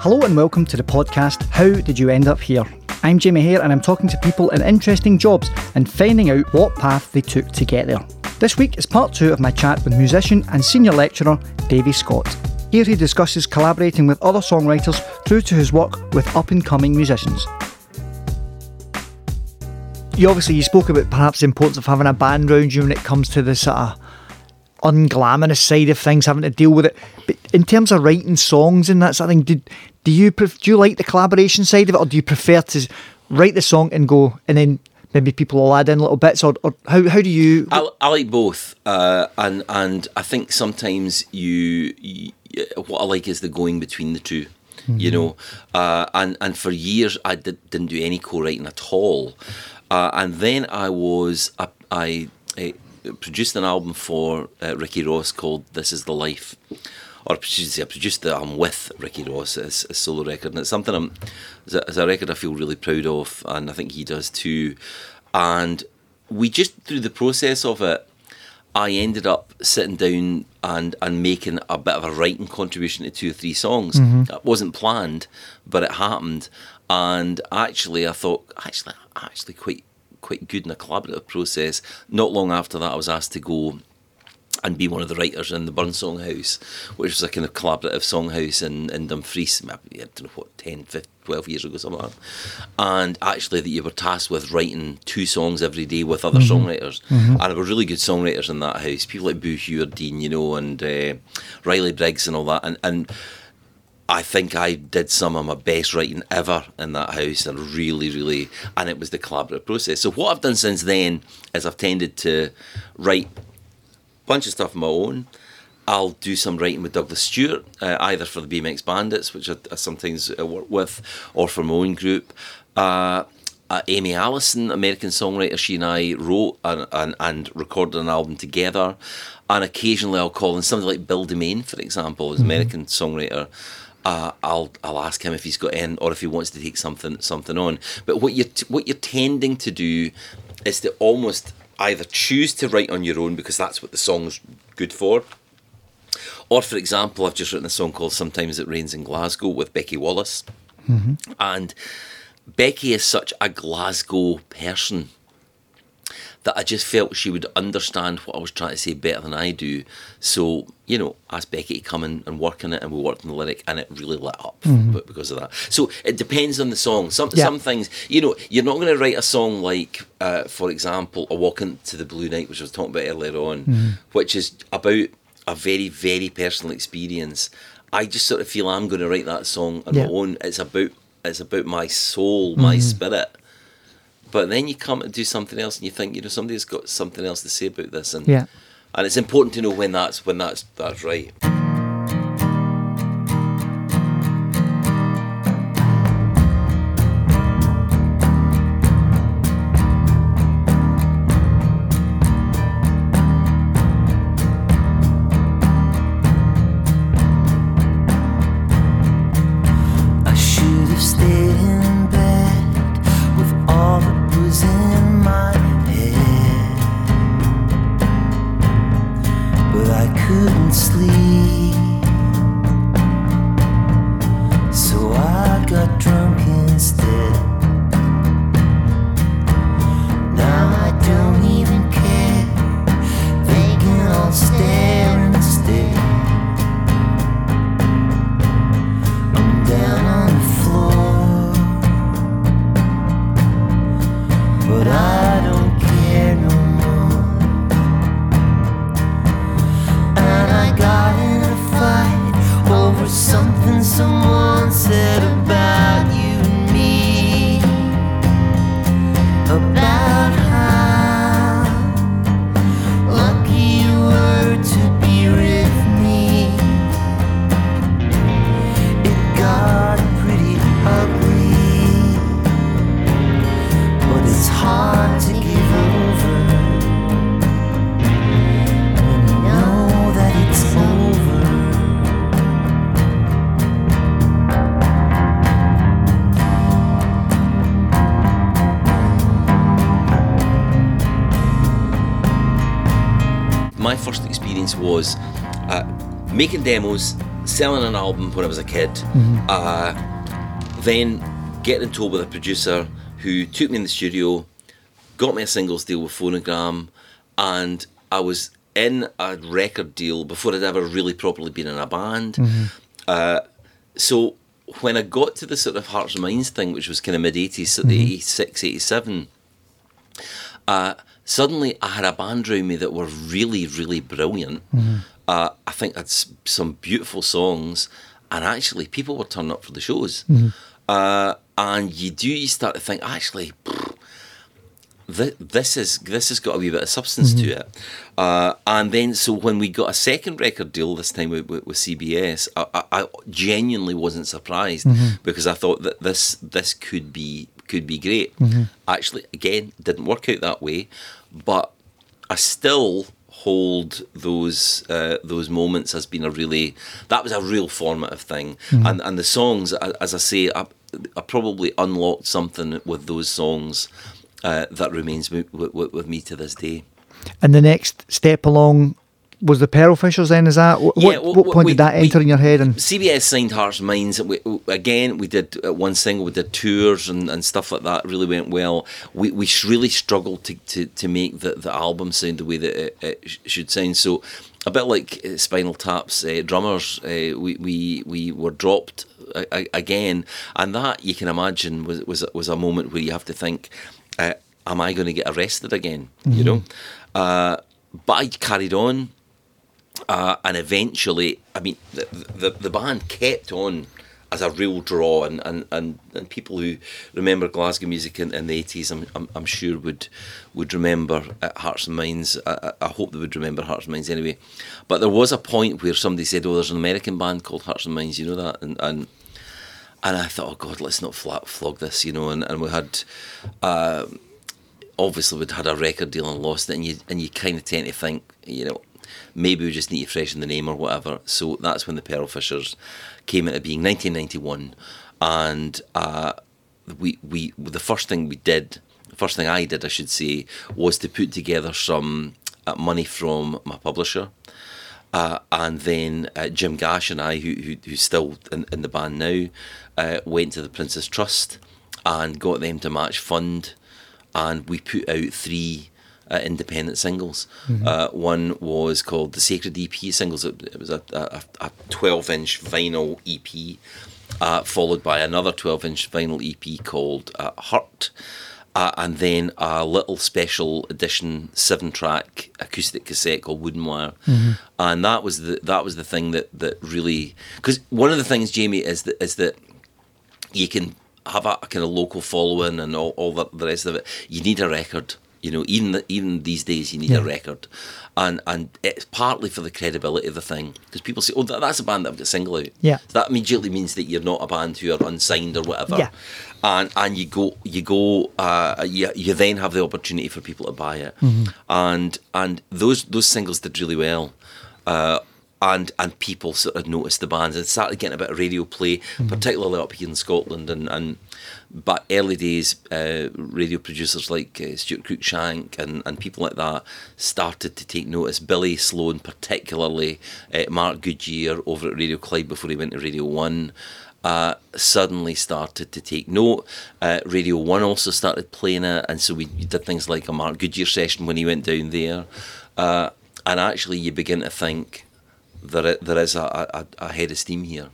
Hello and welcome to the podcast How Did You End Up Here? I'm Jamie Hare and I'm talking to people in interesting jobs and finding out what path they took to get there. This week is part two of my chat with musician and senior lecturer Davie Scott. Here he discusses collaborating with other songwriters through to his work with up and coming musicians. You obviously you spoke about perhaps the importance of having a band around you when it comes to the sort of unglamorous side of things, having to deal with it. But in terms of writing songs and that sort of thing, do, do you do you like the collaboration side of it, or do you prefer to write the song and go, and then maybe people will add in little bits, or, or how how do you? I, I like both, uh, and and I think sometimes you, you, what I like is the going between the 2 mm-hmm. You know, uh, and and for years I did, didn't do any co-writing at all, uh, and then I was I, I, I produced an album for uh, Ricky Ross called "This Is the Life." Or I produced the album with Ricky Ross as a solo record, and it's something I'm, as a record I feel really proud of, and I think he does too. And we just through the process of it, I ended up sitting down and and making a bit of a writing contribution to two or three songs. Mm-hmm. It wasn't planned, but it happened. And actually, I thought actually I actually quite quite good in a collaborative process. Not long after that, I was asked to go and be one of the writers in the Burn Song House, which was a kind of collaborative songhouse in, in Dumfries, I don't know what, 10, 15, 12 years ago, something like that. And actually, that you were tasked with writing two songs every day with other mm-hmm. songwriters. Mm-hmm. And there were really good songwriters in that house, people like Boo Hewerdine, you know, and uh, Riley Briggs and all that. And, and I think I did some of my best writing ever in that house and really, really, and it was the collaborative process. So, what I've done since then is I've tended to write a bunch of stuff of my own. I'll do some writing with Douglas Stewart, uh, either for the BMX Bandits, which I, I, sometimes uh, work with, or for my own group. Uh, uh, Amy Allison, American songwriter, she and I wrote and, and, and, recorded an album together. And occasionally I'll call in somebody like Bill DeMain, for example, who's an mm-hmm. American songwriter uh, I'll I'll ask him if he's got in or if he wants to take something something on. But what you what you're tending to do is to almost either choose to write on your own because that's what the song's good for. Or, for example, I've just written a song called Sometimes It Rains in Glasgow with Becky Wallace. Mm-hmm. And Becky is such a Glasgow person that I just felt she would understand what I was trying to say better than I do. So, you know, asked Becky to come in and work on it, and we worked on the lyric, and it really lit up mm-hmm. because of that. So it depends on the song. Some yeah. some things, you know, you're not going to write a song like, uh, for example, "A Walk into the Blue Night," which I was talking about earlier on, mm-hmm. which is about a very very personal experience. I just sort of feel I'm going to write that song on yeah. my own. It's about it's about my soul, my mm-hmm. spirit but then you come and do something else, and you think, you know, somebody's got something else to say about this, and yeah. and it's important to know when that's when that's that's right. Making demos selling an album when I was a kid, uh, then getting told with a producer who took me in the studio, got me a singles deal with Phonogram, and I was in a record deal before I'd ever really properly been in a band. Uh, so when I got to the sort of Hearts and Minds thing, which was kind of mid 80s, so the 86, 87, uh, suddenly I had a band around me that were really, really brilliant. Uh, I think had s- some beautiful songs, and actually people were turning up for the shows. Uh, and you do you start to think actually. Th- this is this has got a wee bit of substance to it, uh, and then so when we got a second record deal this time with, with, with CBS, I, I, I genuinely wasn't surprised because I thought that this this could be could be great. Actually, again, didn't work out that way, but I still hold those uh, those moments as being a really that was a real formative thing, and and the songs, as I say, I, I probably unlocked something with those songs uh, that remains with, with, with me to this day. And the next step along was the Pearl Fishers. Then is that wh- Yeah, what, well, what point we- did that we- enter in your head? And CBS signed Hearts and Minds. We, again, we did uh, one single, we did tours and, and stuff like that. Really went well. We we really struggled to, to, to make the, the album sound the way that it, it should sound. So a bit like uh, Spinal Tap's uh, drummers, uh, we, we we were dropped a, a- again, and that you can imagine was was was a moment where you have to think. Uh, Am I going to get arrested again? You know, uh, but I carried on uh, and eventually, I mean, the, the the band kept on as a real draw, and, and, and, and people who remember Glasgow music in, in the eighties, I'm, I'm I'm sure would would remember uh, Hearts and Minds. I, I I hope they would remember Hearts and Minds anyway. But there was a point where somebody said, "Oh, there's an American band called Hearts and Minds," you know that, and and and I thought, "Oh God, let's not flat flog this," you know, and and we had. Uh, obviously we'd had a record deal and lost it, and you and you kind of tend to think, you know, maybe we just need to freshen the name or whatever. So that's when the Pearl Fishers came into being, 1991, and uh, we we the first thing we did, the first thing I did, I should say, was to put together some uh, money from my publisher. Uh, and then uh, Jim Gash and I, who, who who's still in, in the band now, uh, went to the Prince's Trust and got them to match fund, and we put out three uh, independent singles. Uh, one was called the Sacred EP singles. It, it was a, a, a 12 inch vinyl EP, uh, followed by another 12 inch vinyl EP called uh, Hurt. Uh, and then a little special edition seven track acoustic cassette called Wooden Wire, and that was the that was the thing that that really because one of the things Jamie is that is that you can have a, kind of local following and all, all the, the rest of it. You need a record. You know, even the, even these days, you need a record, and and it's partly for the credibility of the thing because people say, "Oh, that, that's a band that I've got a single out." Yeah. So that immediately means that you're not a band who are unsigned or whatever. Yeah. And and you go you go uh, you, you then have the opportunity for people to buy it, and and those those singles did really well. Uh, and and people sort of noticed the bands and started getting a bit of radio play, particularly up here in Scotland. And, and but early days, uh, radio producers like uh, Stuart Cruikshank and, and people like that started to take notice. Billy Sloan, particularly, uh, Mark Goodier over at Radio Clyde before he went to Radio One. Uh, suddenly started to take note. Uh, Radio One also started playing it, and so we did things like a Mark Goodier session when he went down there. Uh, and actually, you begin to think there there is a, a, a head of steam here.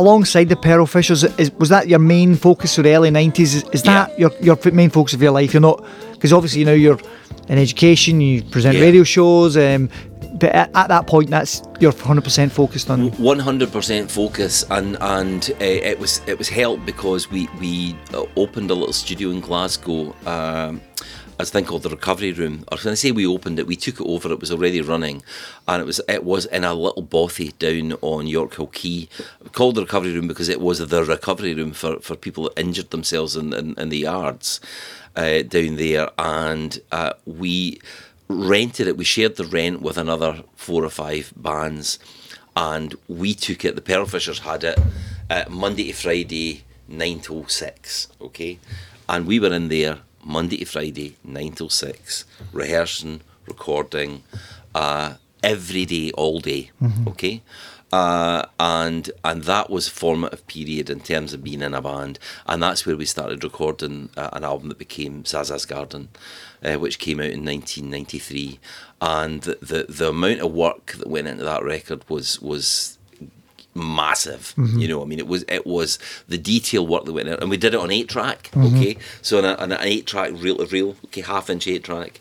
Alongside the Pearl Fishers, is, was that your main focus for the early nineties? Is, is that your your main focus of your life? You're not because obviously you know you're in education, you present Yeah. radio shows, um, but at, at that point, that's you're 100 percent focused on. One hundred percent focus, and and uh, it was it was helped because we we uh, opened a little studio in Glasgow. Um, a thing called the recovery room, or when I say we opened it, we took it over. It was already running, and it was it was in a little bothy down on Yorkhill Quay, called the recovery room because it was the recovery room for, for people that injured themselves in in, in the yards uh, down there, and uh, we rented it. We shared the rent with another four or five bands, and we took it. The Pearl Fishers had it uh, Monday to Friday, nine till six. Okay, and we were in there Monday to Friday, nine till six, rehearsing, recording, uh, every day, all day. Okay. Uh, and and that was a formative period in terms of being in a band, and that's where we started recording uh, an album that became Zaza's Garden, uh, which came out in 1993, and the, the the amount of work that went into that record was was massive. You know, I mean, it was it was the detail work that went in, and we did it on eight track. Okay, so on, a, on an eight track reel to reel, okay, half inch eight track.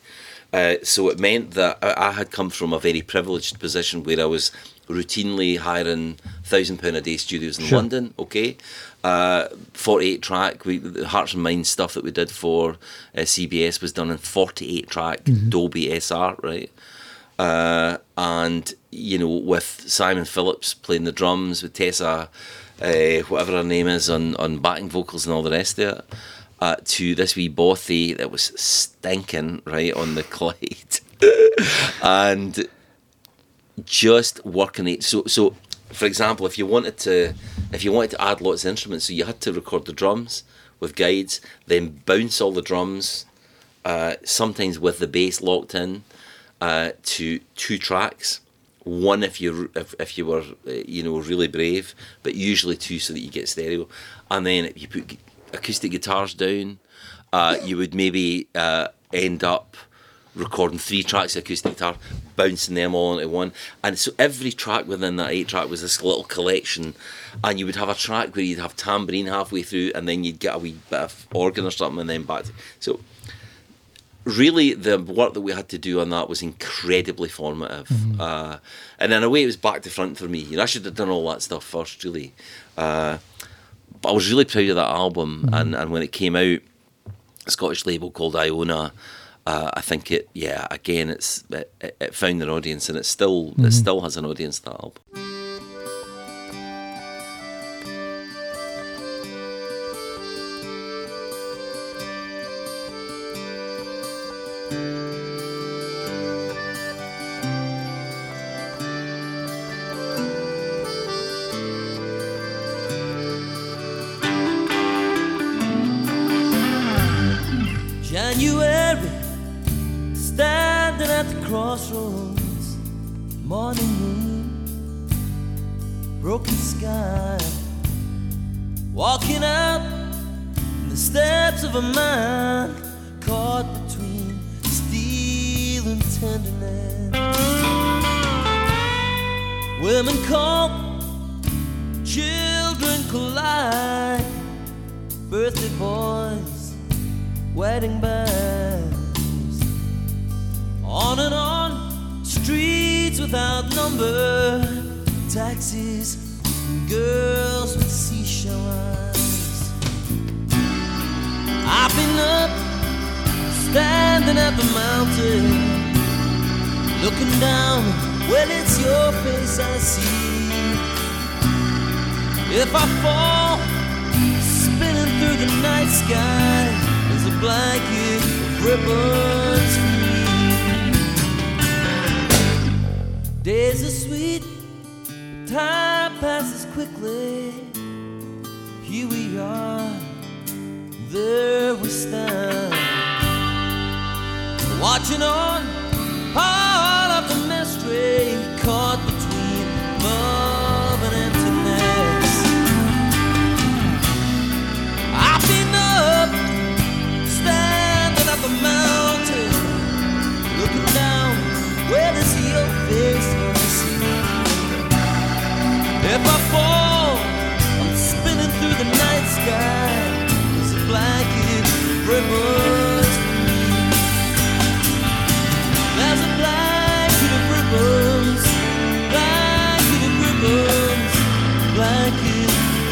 Uh, so it meant that I, I had come from a very privileged position where I was routinely hiring thousand pound a day studios in Sure. London. Okay, uh, forty eight track. We the Hearts and Minds stuff that we did for uh, CBS was done in forty eight track Dolby SR. Right uh, and you know with Simon Phillips playing the drums with Tessa, uh, whatever her name is on on backing vocals and all the rest of it, uh, to this wee bothy that was stinking right on the Clyde, and just working it. So so, for example, if you wanted to if you wanted to add lots of instruments, so you had to record the drums with guides, then bounce all the drums, uh, sometimes with the bass locked in uh, to two tracks. One if you if, if you were uh, you know really brave, but usually two so that you get stereo. And then if you put acoustic guitars down. Uh, you would maybe uh, end up recording three tracks of acoustic guitar, bouncing them all into one. And so every track within that eight track was this little collection. And you would have a track where you'd have tambourine halfway through, and then you'd get a wee bit of organ or something, and then back. To, so really the work that we had to do on that was incredibly formative. Uh, and in a way it was back to front for me. You know, I should have done all that stuff first really. Uh, but I was really proud of that album. And, and when it came out a Scottish label called Iona uh, I think it yeah again it's it, it- found an audience and it still it still has an audience that album blanket of ribbons. Days are sweet, time passes quickly. Here we are, there we stand, watching on, part of the mystery caught between love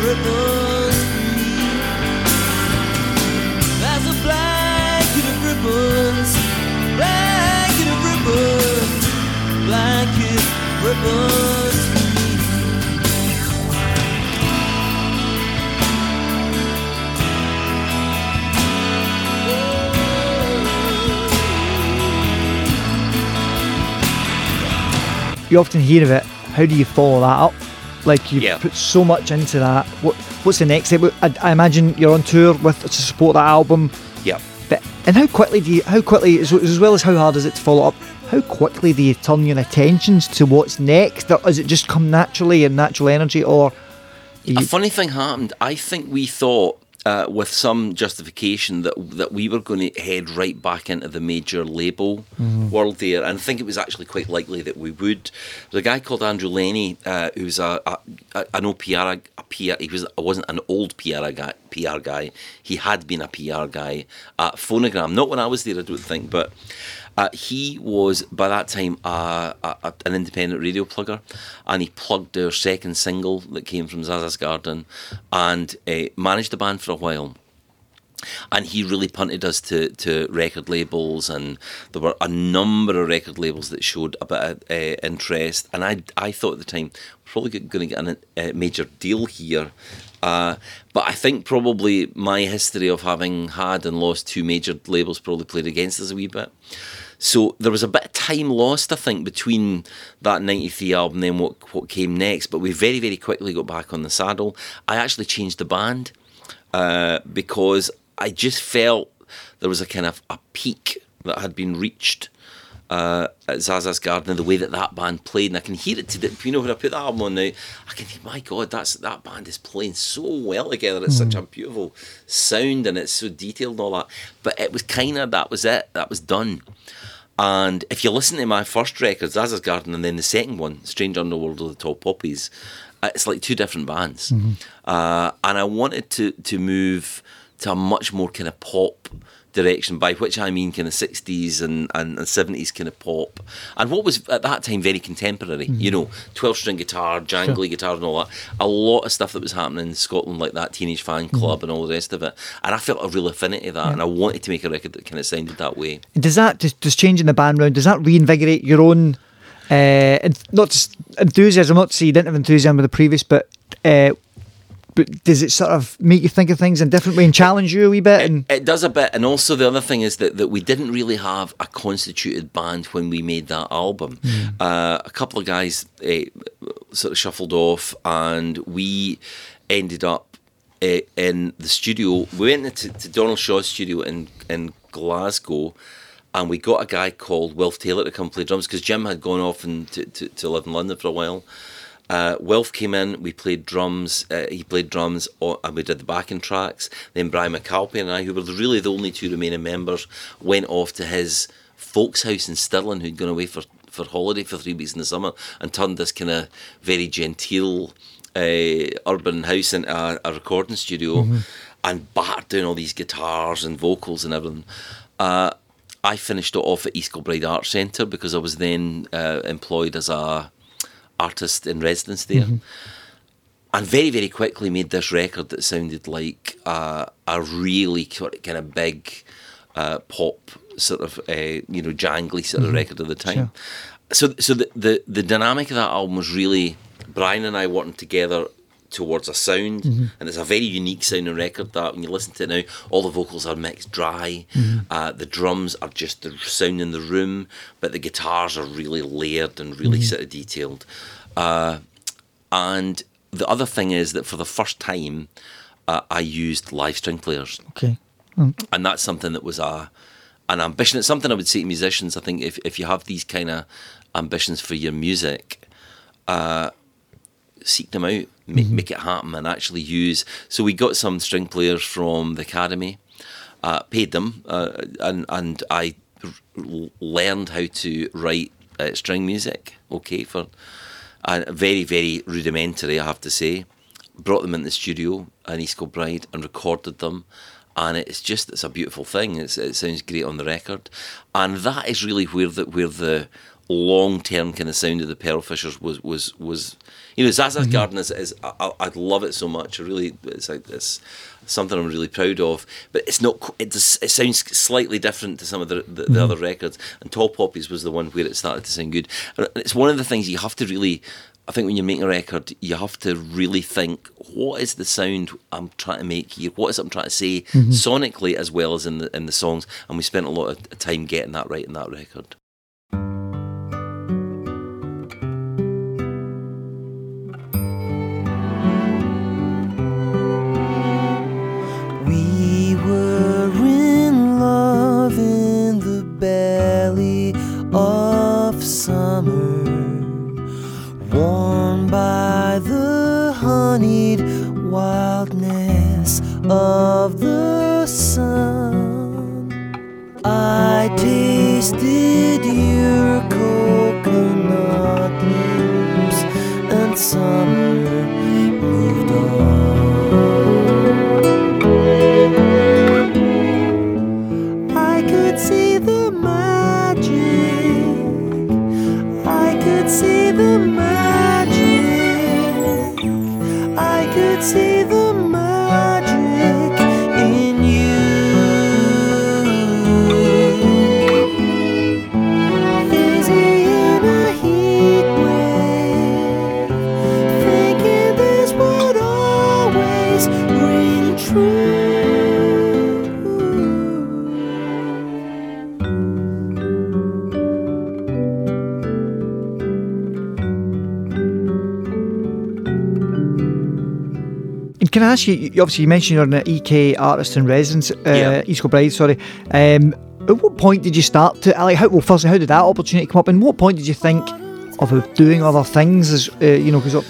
a blanket of blanket of blanket of. You often hear of it. How do you follow that up? Like you Yeah. put so much into that. What What's the next step? I, I imagine you're on tour with to support that album. Yeah. But and how quickly do you? How quickly, as, as well as how hard is it to follow up? How quickly do you turn your attentions to what's next? Or Does it just come naturally and natural energy, or A funny thing happened. I think we thought, uh, with some justification, that that we were going to head right back into the major label world there, and I think it was actually quite likely that we would. There's a guy called Andrew Lenny, uh, who's a, a, a an old PR, a PR. He was wasn't an old PR guy. PR guy. He had been a PR guy at Phonogram. Not when I was there, I don't think, but. Uh, he was by that time uh, a, an independent radio plugger, and he plugged our second single that came from Zaza's Garden, and uh, managed the band for a while. And he really punted us to, to record labels, and there were a number of record labels that showed a bit of uh, interest. And I, I thought at the time, we're probably going to get a major deal here. Uh, but I think probably my history of having had and lost two major labels probably played against us a wee bit. So there was a bit of time lost, I think, between that 93 album and then what, what came next. But we very, very quickly got back on the saddle. I actually changed the band uh, because I just felt there was a kind of a peak that had been reached uh, at Zaza's Garden, the way that that band played, and I can hear it today. You know, when I put that album on now, I can think, my God, that's that band is playing so well together. It's such a beautiful sound, and it's so detailed and all that. But it was kind of that was it. That was done. And if you listen to my first record, Zaza's Garden, and then the second one, Strange Underworld of the Tall Poppies, uh, it's like two different bands. Uh, and I wanted to to move to a much more kind of pop direction, by which I mean kind of 60s and, and, and 70s kind of pop. And what was at that time very contemporary, you know, 12 string guitar, jangly guitar, and all that. A lot of stuff that was happening in Scotland, like that Teenage Fanclub and all the rest of it. And I felt a real affinity to that, and I wanted to make a record that kind of sounded that way. does that does, does changing the band round? Does that reinvigorate your own? Uh, not just enthusiasm. Not to say you didn't have enthusiasm with the previous, but uh, but does it sort of make you think of things in a different way and challenge you a wee bit? And It does a bit, and also the other thing is that, that we didn't really have a constituted band when we made that album. Uh, a couple of guys uh, sort of shuffled off, and we ended up uh, in the studio. We went into to Donald Shaw's studio in in Glasgow. And we got a guy called Wilf Taylor to come play drums because Jim had gone off and to, to, to live in London for a while. Uh, Wilf came in, we played drums, uh, he played drums, and we did the backing tracks. Then Brian McAlpine and I, who were really the only two remaining members, went off to his folks' house in Stirling, who'd gone away for, for holiday for three weeks in the summer, and turned this kind of very genteel uh, urban house into a, a recording studio and battered down all these guitars and vocals and everything. Uh, I finished it off at East Kilbride Arts Centre because I was then uh, employed as a artist in residence there. And very, very quickly made this record that sounded like uh, a really kind of big uh, pop sort of uh, you know jangly sort of record of the time. So, so the, the the dynamic of that album was really Brian and I working together towards a sound, and it's a very unique sounding record. That when you listen to it now, all the vocals are mixed dry, uh, the drums are just the sound in the room, but the guitars are really layered and really sort of detailed. Uh, and the other thing is that for the first time, uh, I used live string players okay, and that's something that was a an ambition. It's something I would say to musicians. I think if if you have these kind of ambitions for your music, uh, seek them out, make make it happen, and actually use. So we got some string players from the academy, uh, paid them, uh, and and I r- learned how to write uh, string music. Okay, for and very very rudimentary, I have to say. Brought them in the studio in East Kilbride and recorded them, and it's just it's a beautiful thing. It's, it sounds great on the record, and that is really where the where the long term kind of sound of the Pearl Fishers was was was you know Zaza's Mm-hmm. Garden is, is I, I love it so much. I really it's like it's something I'm really proud of. But it's not it does, it sounds slightly different to some of the, the, Mm-hmm. the other records. And Tall Poppies was the one where it started to sound good. And it's one of the things you have to really. I think when you're making a record, you have to really think, what is the sound I'm trying to make here? What is it I'm trying to say sonically as well as in the in the songs? And we spent a lot of time getting that right in that record. Summer, warmed by the honeyed wildness of the sun. I tasted can I ask you, you obviously you mentioned you're an EK artist in residence, uh, Yeah. East Kilbride, sorry. Um, at what point did you start to, like, how, well, firstly, how did that opportunity come up? And what point did you think of uh, doing other things, as, uh, you know, because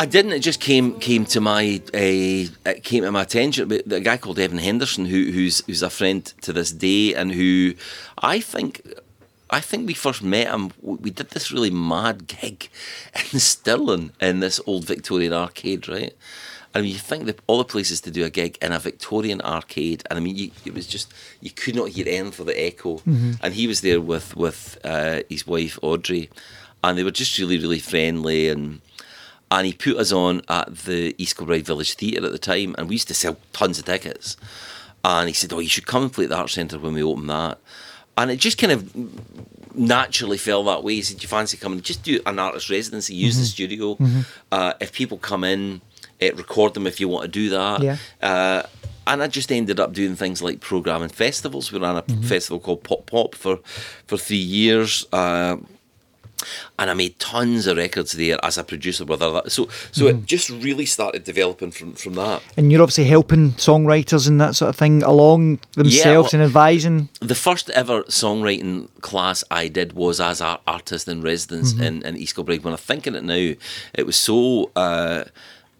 I didn't. It just came came to my uh, it came to my attention. But a guy called Evan Henderson, who who's who's a friend to this day, and who I think. I think we first met him. We did this really mad gig in Stirling in this old Victorian arcade, right? I mean, you think that all the places to do a gig in a Victorian arcade, and I mean, you, it was just you could not hear anything for the echo. And he was there with with uh, his wife Audrey, and they were just really really friendly and and he put us on at the East Kilbride Village Theatre at the time, and we used to sell tons of tickets. And he said, "Oh, you should come and play at the Arts Centre when we open that." And it just kind of naturally fell that way. He said, "Do you fancy coming? Just do an artist residency, use the studio. Uh, if people come in, uh, record them if you want to do that." Yeah. Uh, and I just ended up doing things like programming festivals. We ran a festival called Pop Pop for for three years. Uh, and I made tons of records there as a producer with other. So so it just really started developing from from that. and you're obviously helping songwriters and that sort of thing along themselves well- and advising. The first ever songwriting class I did was as an artist in residence in, in East Kilbride. When I think of it now, it was so uh,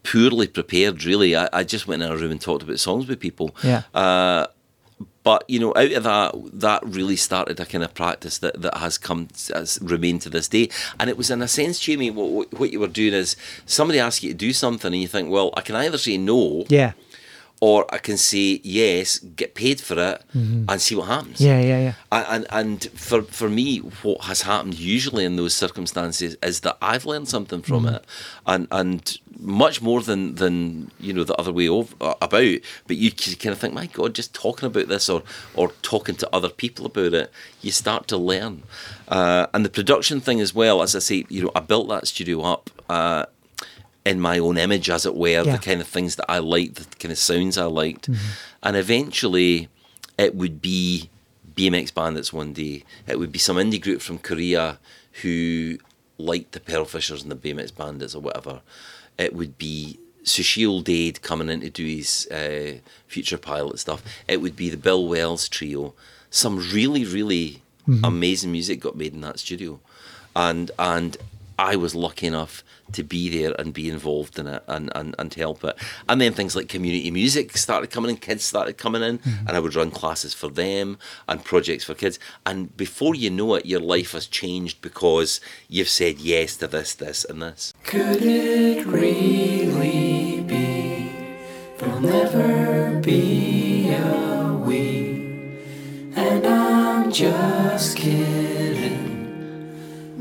poorly prepared, really. I, I just went in a room and talked about songs with people. Yeah. Uh, but you know, out of that, that really started a kind of practice that, that has come has remained to this day. And it was in a sense, Jamie, what, what you were doing is somebody asks you to do something, and you think, well, I can either say no, Yeah. Or I can say yes, get paid for it, and see what happens. Yeah, yeah, yeah. And, and and for for me, what has happened usually in those circumstances is that I've learned something from it, and and much more than than you know the other way of, uh, about. But you kind of think, my God, just talking about this or or talking to other people about it, you start to learn. Uh, and the production thing as well, as I say, you know, I built that studio up. Uh, in my own image, as it were, Yeah. the kind of things that I liked, the kind of sounds I liked. And eventually it would be BMX Bandits one day. It would be some indie group from Korea who liked the Pearl Fishers and the BMX Bandits or whatever. It would be Sushil Dade coming in to do his uh, future pilot stuff. It would be the Bill Wells trio. Some really, really amazing music got made in that studio. And and I was lucky enough to be there and be involved in it and, and, and help it. And then things like community music started coming in, kids started coming in, mm-hmm. and I would run classes for them and projects for kids. And before you know it, your life has changed because you've said yes to this, this, and this. Could it really be? There'll never be a we. And I'm just kidding.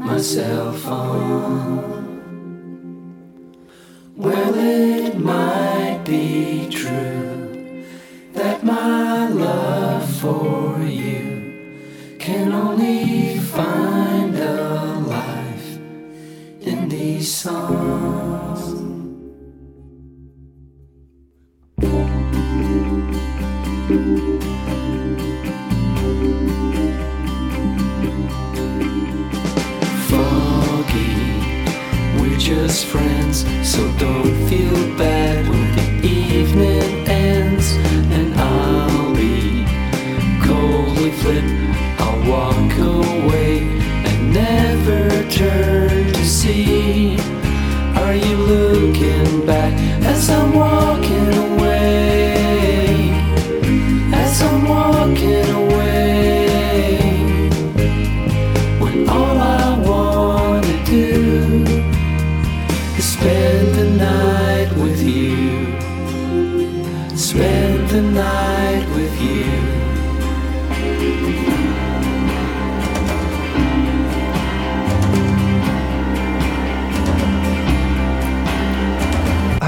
Myself on. Well, it might be true that my love for you can only find a life in these songs. Friends, so don't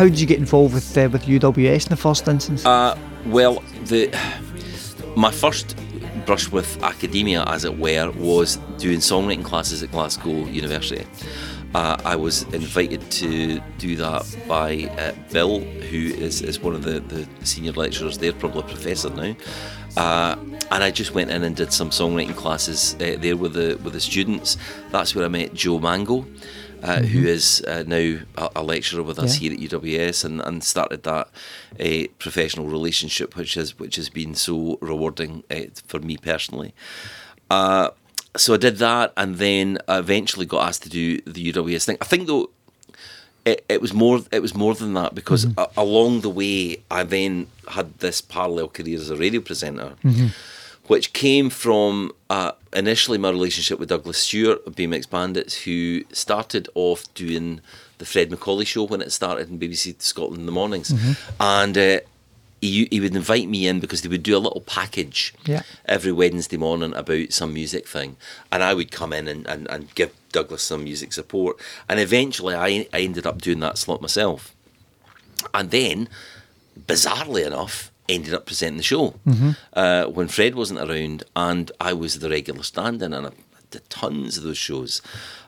How did you get involved with uh, with UWS in the first instance? Uh, well, the my first brush with academia, as it were, was doing songwriting classes at Glasgow University. Uh, I was invited to do that by uh, Bill, who is, is one of the, the senior lecturers there, probably a professor now. Uh, and I just went in and did some songwriting classes uh, there with the with the students. That's where I met Jo Mango, uh, who is uh, now a, a lecturer with us Yeah. here at UWS, and, and started that uh, professional relationship, which has which has been so rewarding uh, for me personally. Uh, so I did that, and then I eventually got asked to do the UWS thing. I think though it, it was more it was more than that because a, along the way I then had this parallel career as a radio presenter, which came from uh, initially my relationship with Douglas Stewart of BMX Bandits, who started off doing the Fred Macaulay show when it started in BBC Scotland in the mornings, and. Uh, he, he would invite me in because they would do a little package Yeah. every Wednesday morning about some music thing. And I would come in and, and, and give Douglas some music support. And eventually I, I ended up doing that slot myself. And then, bizarrely enough, ended up presenting the show uh, when Fred wasn't around and I was the regular stand-in and I did tons of those shows.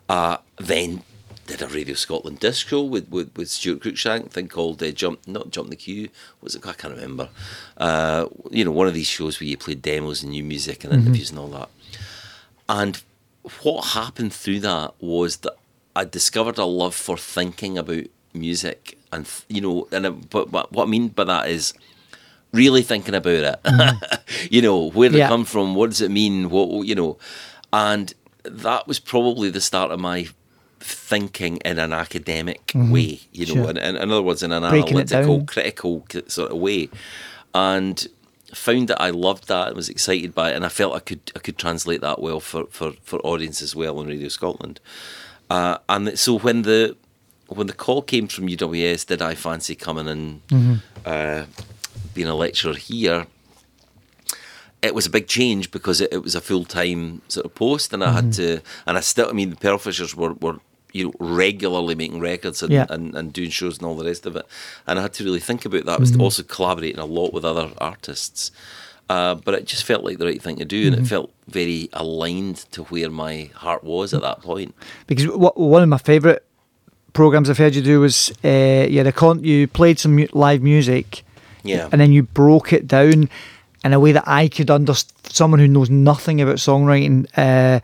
Uh, then did a Radio Scotland disc show with, with, with Stuart Cruickshank, thing called uh, Jump, not Jump the Queue, was it? I can't remember. Uh, you know, one of these shows where you played demos and new music and interviews and all that. And what happened through that was that I discovered a love for thinking about music, and you know, and but, but what I mean by that is really thinking about it. you know, where did Yeah. come from? What does it mean? What you know, and that was probably the start of my thinking in an academic way. You know, Sure. in, in, other words, in an Breaking analytical, critical sort of way, and found that I loved that and was excited by it, and I felt I could I could translate that well for for for audience as well on Radio Scotland. Uh, and so when the when the call came from UWS, did I fancy coming and uh, being a lecturer here? It was a big change because it, it was a full time sort of post, and I had to, and I still, I mean, the Pearlfishers were, were you know regularly making records and, Yeah. and, and doing shows and all the rest of it, and I had to really think about that. I was also collaborating a lot with other artists. Uh, but it just felt like the right thing to do, and it felt very aligned to where my heart was at that point. because w- one of my favourite programs I've heard you do was uh, yeah, the con- you played some mu- live music, Yeah. and then you broke it down in a way that I could understand. Someone who knows nothing about songwriting, uh,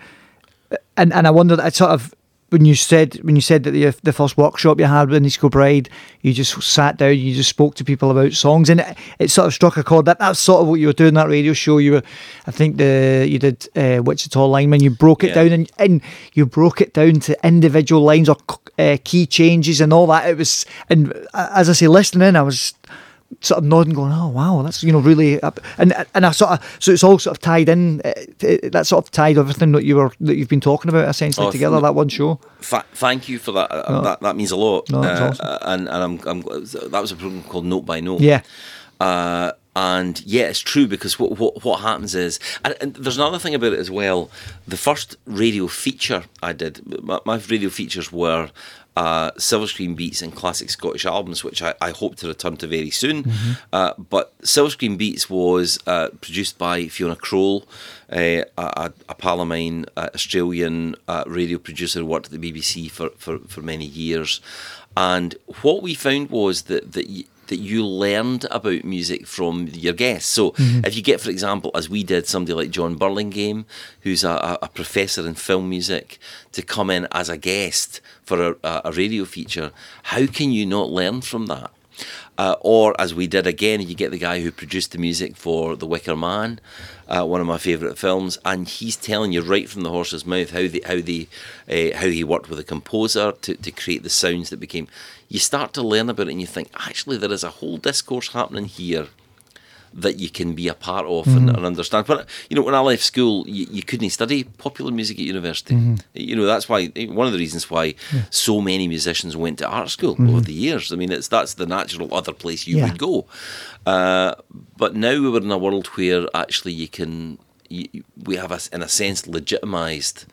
and and I wondered, I sort of when you said when you said that the the first workshop you had with Nisco Bride, you just sat down, you just spoke to people about songs, and it, it sort of struck a chord. That that's sort of what you were doing that radio show. You were, I think the you did uh, Wichita Lineman. You broke it Yeah. down and, and you broke it down to individual lines or uh, key changes and all that. It was, and uh, as I say, listening in, I was sort of nodding, going, "Oh wow, that's you know really," up. and and I sort of so it's all sort of tied in. Uh, to, that sort of tied everything that you were that you've been talking about essentially Oh, together. th- That one show. Th- thank you for that. Uh, No. That that means a lot. No, Uh, awesome. And and I'm, I'm that was a program called Note by Note. Yeah. Uh, and yeah, it's true because what what, what happens is, and, and there's another thing about it as well. The first radio feature I did, my, my radio features were uh, Silver Screen Beats and classic Scottish albums, which I, I hope to return to very soon. Uh, but Silver Screen Beats was uh, produced by Fiona Kroll, uh, a, a, a pal of mine, uh, Australian uh, radio producer who worked at the BBC for, for, for many years. And what we found was that that y- that you learned about music from your guests. So if you get, for example, as we did, somebody like Jon Burlingame, who's a, a professor in film music, to come in as a guest for a, a radio feature, how can you not learn from that? Uh, or as we did again, you get the guy who produced the music for The Wicker Man, uh, one of my favourite films, and he's telling you right from the horse's mouth how they, how they, uh, how he worked with a composer to, to create the sounds that became. You start to learn about it, and you think actually there is a whole discourse happening here that you can be a part of and, and understand. But you know, when I left school, you, you couldn't study popular music at university. You know, that's why one of the reasons why so many musicians went to art school over the years. I mean, it's that's the natural other place you Yeah. would go. Uh, but now we're in a world where actually you can. You, we have, a, in a sense, legitimised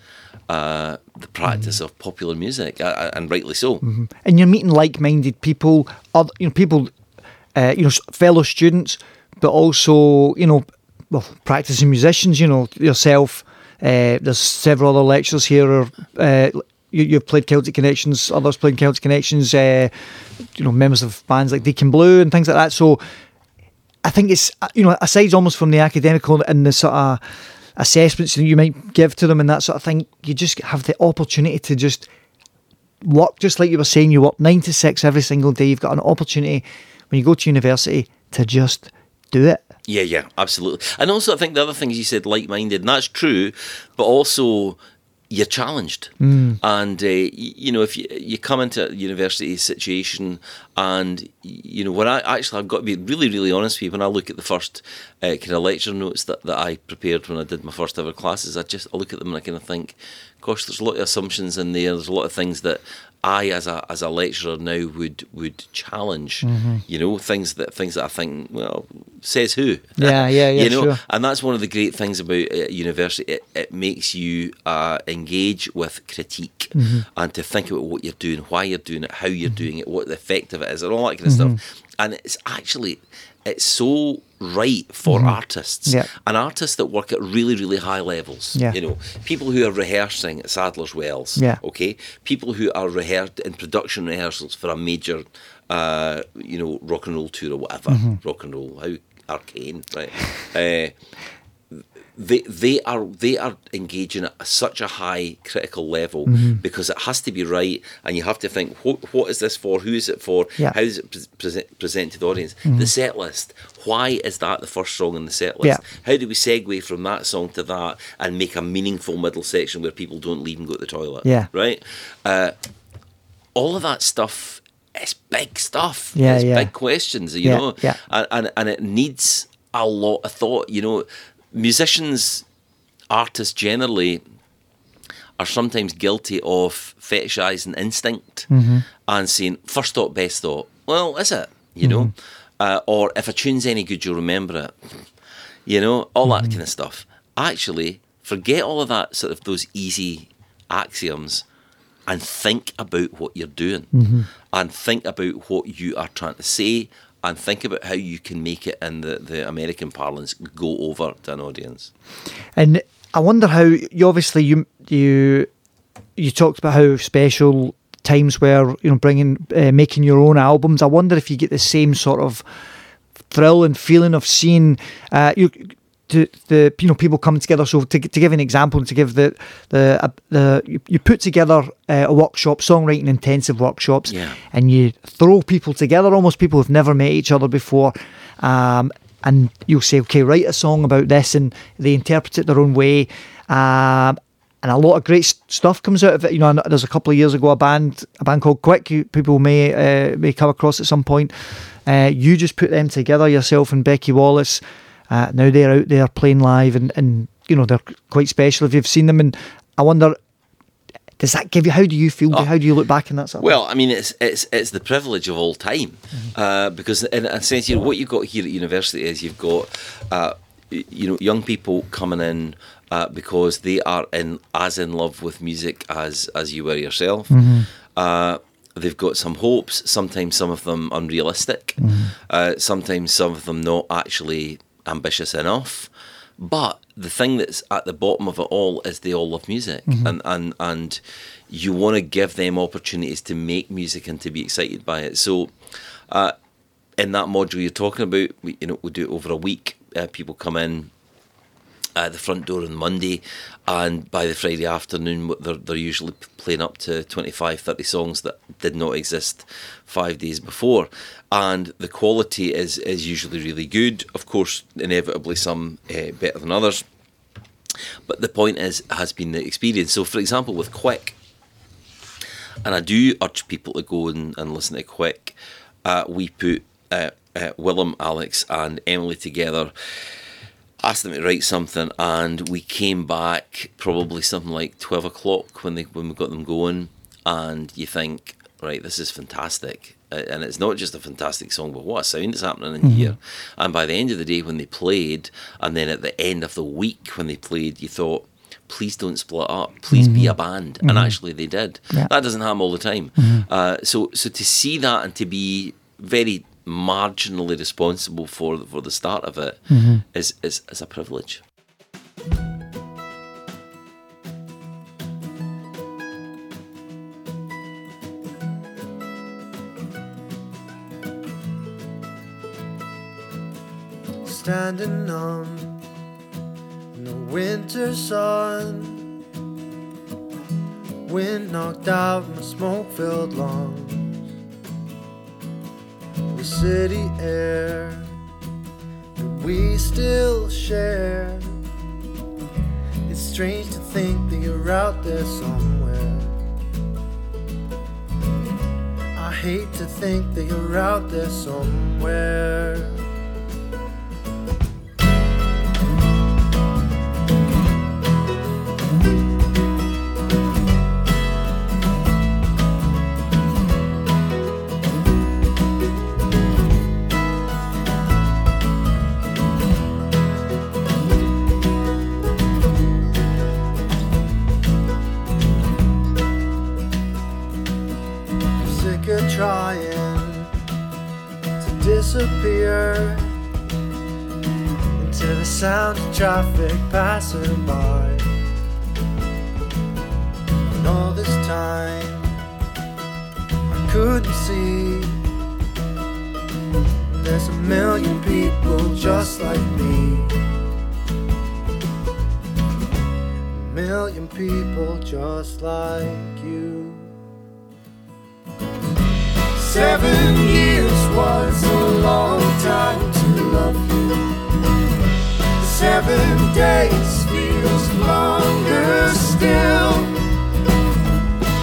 uh, the practice of popular music, uh, and rightly so. and you're meeting like-minded people, other, you know, people, uh, you know, fellow students, but also, you know, well, practicing musicians. You know, yourself. Uh, there's several other lecturers here. Uh, you, you've played Celtic Connections. Others playing Celtic Connections. Uh, you know, members of bands like Deacon Blue and things like that. So, I think it's uh, you know, aside almost from the academical and the sort of assessments that you might give to them and that sort of thing, you just have the opportunity to just work just like you were saying you work nine to six every single day you've got an opportunity when you go to university to just do it Yeah, yeah, absolutely. And also, I think the other things you said, like-minded, and that's true, but also you're challenged. And uh, you know, if you you come into a university situation, and you know, when I actually I've got to be really, really honest with you, when I look at the first uh, kind of lecture notes that, that I prepared when I did my first ever classes, I just I look at them and I kind of think, gosh, there's a lot of assumptions in there. There's a lot of things that I, as a as a lecturer now, would would challenge. You know, things that things that I think, well, says who? Yeah, yeah, yeah, you know, sure. and that's one of the great things about uh, university. It, it makes you uh, engage with critique Mm-hmm. and to think about what you're doing, why you're doing it, how you're doing it, what the effect of it is, and all that kind of Mm-hmm. stuff. And it's actually it's so right for artists Mm-hmm. Yeah. and artists that work at really, really high levels. Yeah. You know, people who are rehearsing at Sadler's Wells. Yeah. Okay, people who are rehearsed in production rehearsals for a major, uh, you know, rock and roll tour or whatever. Mm-hmm. Rock and roll, how arcane, right? uh, they they are they are engaging at such a high critical level Mm-hmm. because it has to be right, and you have to think what what is this for? Who is it for? Yeah. How does it pre- present present to the audience? The set list. Why is that the first song in the set list? Yeah. How do we segue from that song to that and make a meaningful middle section where people don't leave and go to the toilet? Yeah. Right. Uh, all of that stuff is big stuff. Yeah, it's yeah. big questions. You know. yeah. And, and and it needs a lot of thought. You know, musicians, artists generally are sometimes guilty of fetishizing instinct Mm-hmm. and saying first thought, best thought. Well, is it? You know, Mm-hmm. uh, or if a tune's any good, you'll remember it. You know, all Mm-hmm. that kind of stuff. Actually, forget all of that sort of those easy axioms and think about what you're doing Mm-hmm. and think about what you are trying to say and think about how you can make it in the, the American parlance go over to an audience. And I wonder how you obviously you you you talked about how special times were, you know, bringing uh, making your own albums. I wonder if you get the same sort of thrill and feeling of seeing uh, you. To the you know people coming together. So to, to give an example, to give the the uh, the you, you put together uh, a workshop, songwriting intensive workshops, Yeah. and you throw people together, almost people who've never met each other before, um, and you'll say, okay, write a song about this, and they interpret it their own way. Um, and a lot of great stuff comes out of it. You know, there's a couple of years ago a band, a band called Quick. You, people may uh, may come across at some point. Uh, you just put them together yourself and Becky Wallace. Uh, now they're out there playing live, and, and you know they're quite special if you've seen them. And I wonder, Does that give you? How do you feel? Oh. How do you look back in that sort? of- Well, I mean, it's it's it's the privilege of all time, uh, because in a sense, you know, what you've got here at university is you've got, uh, you know, young people coming in uh, because they are in as in love with music as as you were yourself. Uh, they've got some hopes. Sometimes some of them unrealistic. Uh, sometimes some of them not actually ambitious enough. But the thing that's at the bottom of it all is they all love music, and and and you want to give them opportunities to make music and to be excited by it. So, uh, in that module you're talking about, we, you know, we do it over a week. Uh, people come in uh, the front door on Monday, and by the Friday afternoon, they're, they're usually playing up to 25, 30 songs that did not exist five days before. And the quality is, is usually really good. Of course, inevitably, some uh, better than others. But the point is, has been the experience. So, for example, with Quick, and I do urge people to go and, and listen to Quick. Uh, we put uh, uh, Willem, Alex, and Emily together, asked them to write something, and we came back probably something like twelve o'clock when they when we got them going. And you think, right, this is fantastic. And it's not just a fantastic song, but what a sound is happening in mm-hmm. here. And by the end of the day, when they played, and then at the end of the week when they played, you thought, please don't split up. Please be mm-hmm. a band. And mm-hmm. actually, they did. Yeah. That doesn't happen all the time. Uh, so, so to see that and to be very marginally responsible for for the start of it is is is a privilege. Standing on in the winter sun. Wind knocked out my smoke filled lungs. The city air that we still share. It's strange to think that you're out there somewhere. I hate to think that you're out there somewhere. Sound of traffic passing by. And all this time, I couldn't see. There's a million people just like me. A million people just like you. Seven years was a long time to love you. Seven days feels longer still.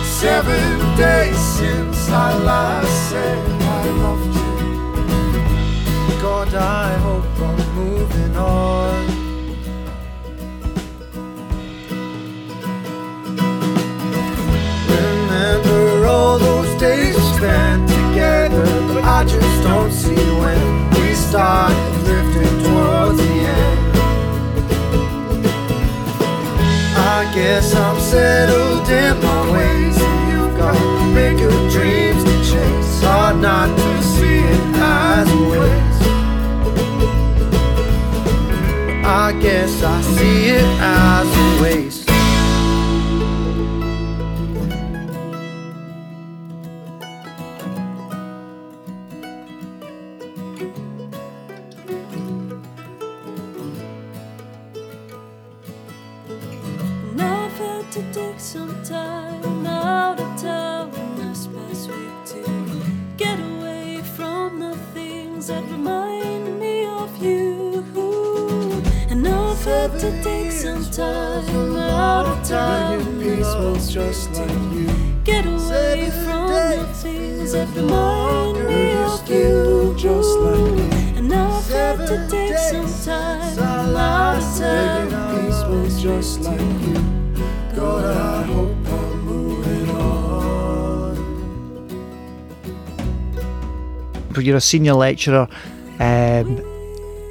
Seven days since I last said I loved you. God, I hope I'm moving on. Remember all those days we spent together, but I just don't see when we start drifting towards I guess I'm settled in my ways, and you've got bigger dreams to chase. Hard not to see it as a waste. I guess I see it as a waste. To take some time out of town this past week to get away from the things that remind me of you. And I've had to take some time out of town this past week to get away from the things that remind me of you. Just like you. And I've had to take some time out of town peaceful just like you. You're a senior lecturer, um,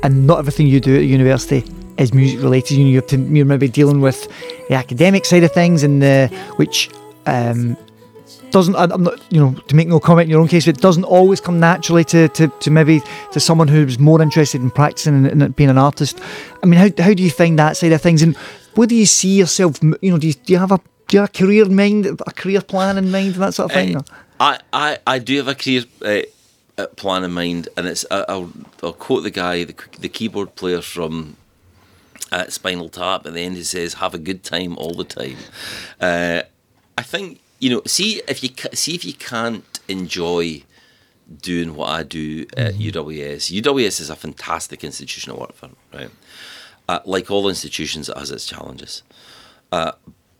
and not everything you do at university is music related. You have to, you're maybe dealing with the academic side of things, and the which um, doesn't. I'm not, you know, to make no comment in your own case, it doesn't always come naturally to, to, to maybe to someone who's more interested in practicing and, and being an artist. I mean, how, how do you find that side of things? And where do you see yourself? You know, do you, do you have a do you have a career in mind, a career plan in mind, and that sort of thing? Uh, I, I, I do have a career uh, plan in mind, and it's I, I'll, I'll quote the guy, the, the keyboard player from uh, Spinal Tap. At the end, he says, "Have a good time all the time." Uh, I think you know. See if you see if you can't enjoy doing what I do at UWS. UWS is a fantastic institution to work for, right? Uh, like all institutions, it has its challenges. Uh,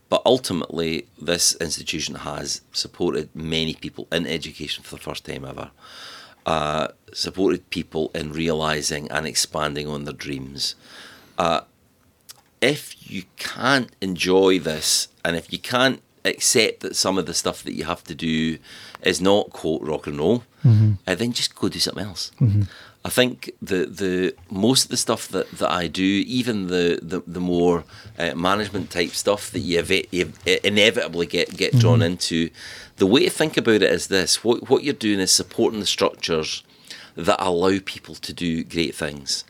but ultimately, this institution has supported many people in education for the first time ever. Uh, supported people in realizing and expanding on their dreams. Uh, if you can't enjoy this, and if you can't accept that some of the stuff that you have to do is not quote rock and roll, uh, then just go do something else. I think the the most of the stuff that, that I do, even the the, the more uh, management type stuff that you, eve- you inevitably get get drawn into, the way to think about it is this: what what you're doing is supporting the structures that allow people to do great things.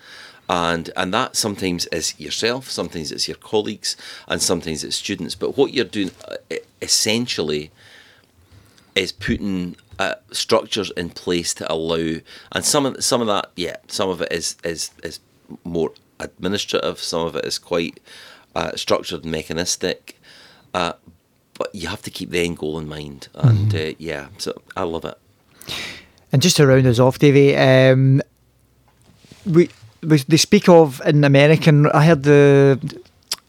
And and that sometimes is yourself, sometimes it's your colleagues, and sometimes it's students. But what you're doing uh, essentially is putting uh, structures in place to allow, and some of some of that, yeah, some of it is is is more administrative, some of it is quite uh, structured, and mechanistic. Uh, but you have to keep the end goal in mind, and uh, yeah, so I love it. And just to round us off, Davie, um, we, we they speak of in American. I heard the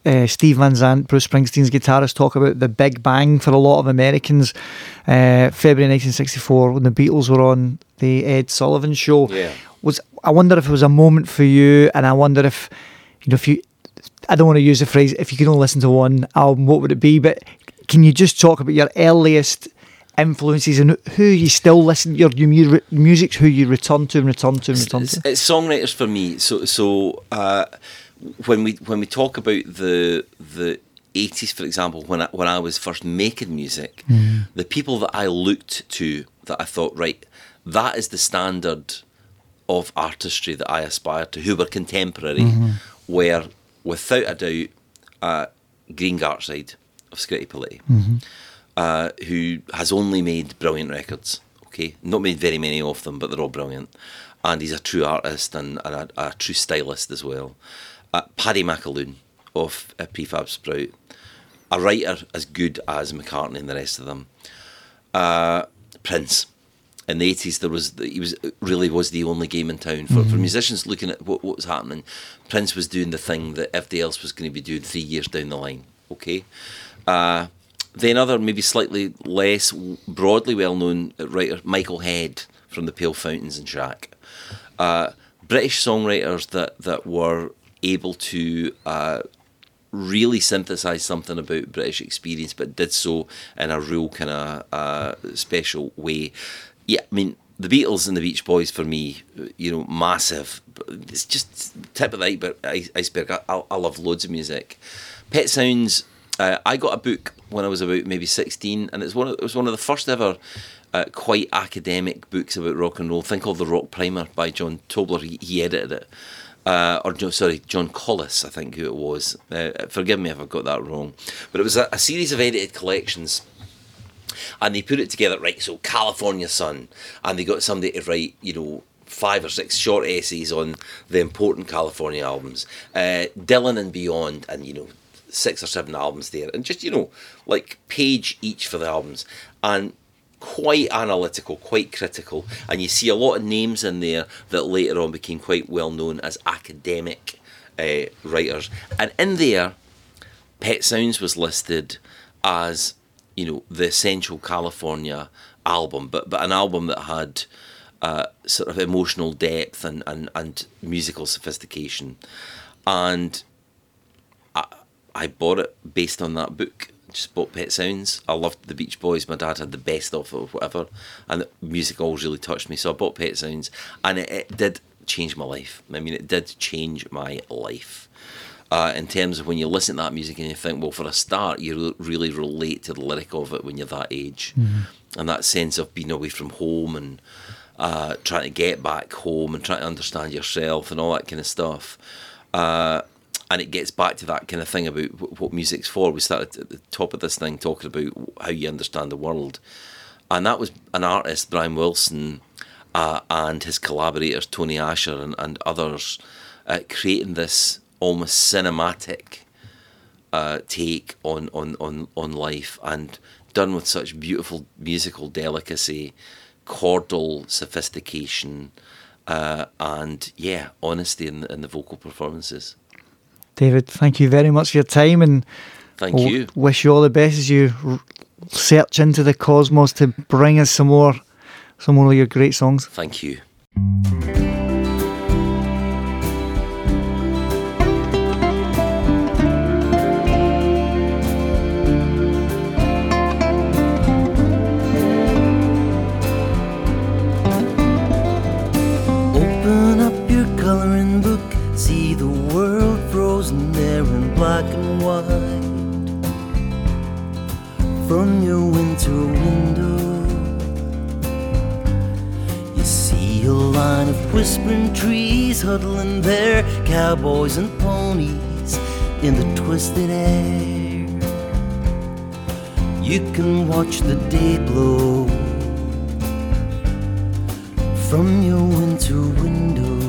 uh, Steve Van Zandt, Bruce Springsteen's guitarist, talk about the Big Bang for a lot of Americans. Uh, February 1964, when the Beatles were on the Ed Sullivan Show, Yeah. was I wonder if it was a moment for you, and I wonder if you know if you. I don't want to use the phrase if you can only listen to one album, what would it be? But can you just talk about your earliest influences and who you still listen your, your mu- music's who you return to and return to and return it's, to? it's songwriters for me. So so uh, when we when we talk about the the eighties, for example, when I, when I was first making music, the people that I looked to that I thought right, that is the standard of artistry that I aspired to, who were contemporary, were without a doubt uh, Green Gartside of Scritti Politti, uh, who has only made brilliant records. Okay, not made very many of them, but they're all brilliant. And he's a true artist and, and a, a true stylist as well. Uh, Paddy McAloon of Prefab Sprout, a writer as good as McCartney and the rest of them. Uh, Prince. In the eighties, there was he was really was the only game in town for, for musicians looking at what, what was happening. Prince was doing the thing that everybody else was going to be doing three years down the line. Okay, uh, then other maybe slightly less broadly well known writer Michael Head from the Pale Fountains and Shack. Uh, British songwriters that that were able to uh, really synthesize something about British experience, but did so in a real kind of uh, special way. Yeah, I mean the Beatles and the Beach Boys for me, you know, massive. It's just tip of the iceberg. I, I, love loads of music. Pet Sounds. Uh, I got a book when I was about maybe sixteen, and it's one. Of, it was one of the first ever. Uh, quite academic books about rock and roll. Think called The Rock Primer by John Tobler. He, he edited it uh, or sorry, John Collis, I think who it was. Uh, forgive me if I've got that wrong, but it was a, a series of edited collections, and they put it together. Right, so California Sun, and they got somebody to write, you know. Five or six short essays on the important California albums, uh, Dylan and Beyond, and you know, six or seven albums there, and just you know, like page each for the albums, and quite analytical, quite critical, and you see a lot of names in there that later on became quite well known as academic uh, writers. And in there, Pet Sounds was listed as you know the essential California album, but but an album that had uh, sort of emotional depth and, and, and musical sophistication, and I, I bought it based on that book. Just bought Pet Sounds. I loved the Beach Boys. My dad had the best of it, or whatever, and the music always really touched me. So I bought Pet Sounds, and it, it did change my life. I mean, it did change my life. Uh, in terms of when you listen to that music and you think, well, for a start, you really relate to the lyric of it when you're that age, and that sense of being away from home and uh, trying to get back home and trying to understand yourself and all that kind of stuff. Uh, and it gets back to that kind of thing about what music's for. We started at the top of this thing talking about how you understand the world, and that was an artist, Brian Wilson, uh, and his collaborators Tony Asher and, and others, uh, creating this almost cinematic uh, take on, on, on, on life and done with such beautiful musical delicacy, chordal sophistication, uh, and yeah, honesty in, in the vocal performances. David, thank you very much for your time and Thank we'll you. wish you all the best as you r- search into the cosmos to bring us some more, some more of your great songs. Thank you. Black and white. From your winter window, you see a line of whispering trees huddling there, cowboys and ponies in the twisted air. You can watch the day blow from your winter window.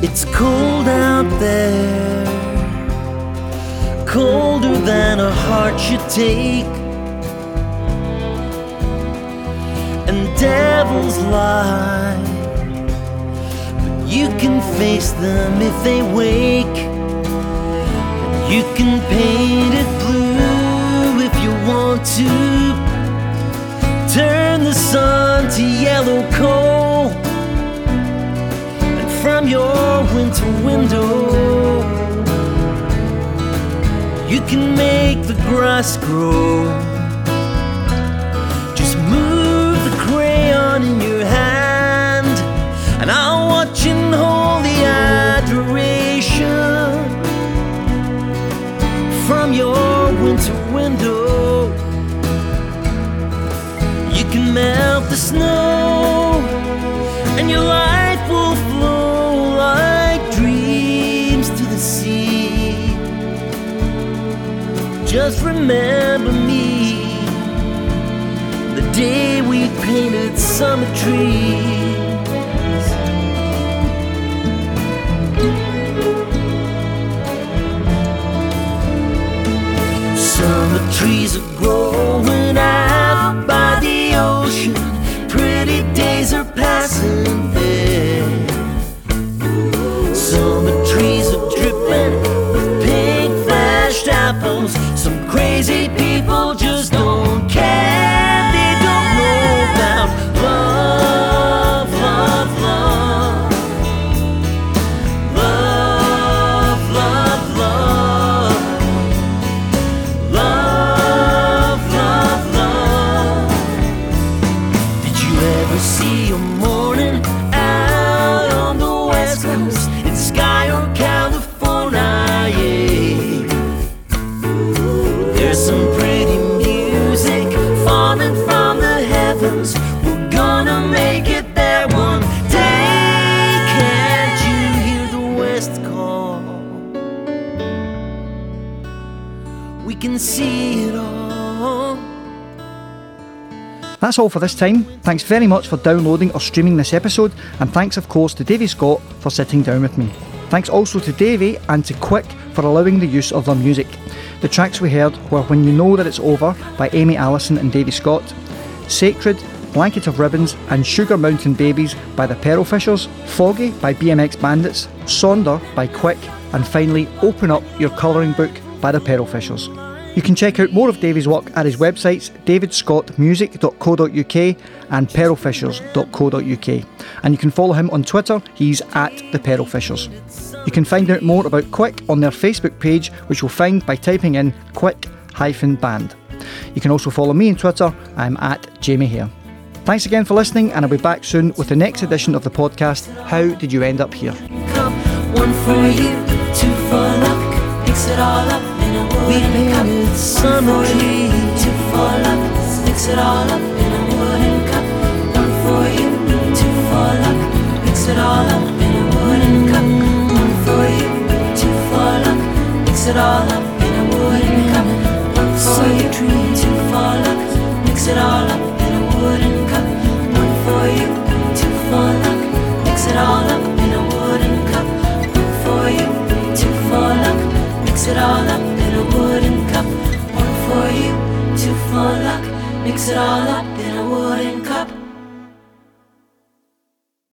It's cold out there, colder than a heart should take. And devils lie, but you can face them if they wake. You can paint it blue if you want to turn the sun to yellow coal from your winter window. You can make the grass grow remember me, the day we painted summer trees. We can see it all. That's all for this time. Thanks very much for downloading or streaming this episode, and thanks, of course, to Davie Scott for sitting down with me. Thanks also to Davie and to Quick for allowing the use of their music. The tracks we heard were When You Know That It's Over by Amy Allison and Davie Scott, Sacred, Blanket of Ribbons, and Sugar Mountain Babies by the Pearlfishers, Foggy by BMX Bandits, Sonder by Quick, and finally Open Up Your Colouring Book by the Pearlfishers. You can check out more of Davie's work at his websites davidscottmusic.co.uk and pearlfishers.co.uk. And you can follow him on Twitter, he's at the Pearlfishers. You can find out more about Quick on their Facebook page, which you'll find by typing in quick hyphen band. You can also follow me on Twitter, I'm at Jamie Hare. Thanks again for listening, and I'll be back soon with the next edition of the podcast How Did You End Up Here? it all up in a wooden cup. One for you, two for luck. Mix it all up in a wooden cup. One for you, two for luck. Mix it all up in a wooden cup. One for you, two for luck. Mix it all up in a wooden cup. One for you, two for luck. Mix it all up in a wooden cup. One for you, two for luck. Mix it all up in a wooden cup. Mix it all up in a wooden cup. One for you, two for luck. Mix it all up in a wooden cup.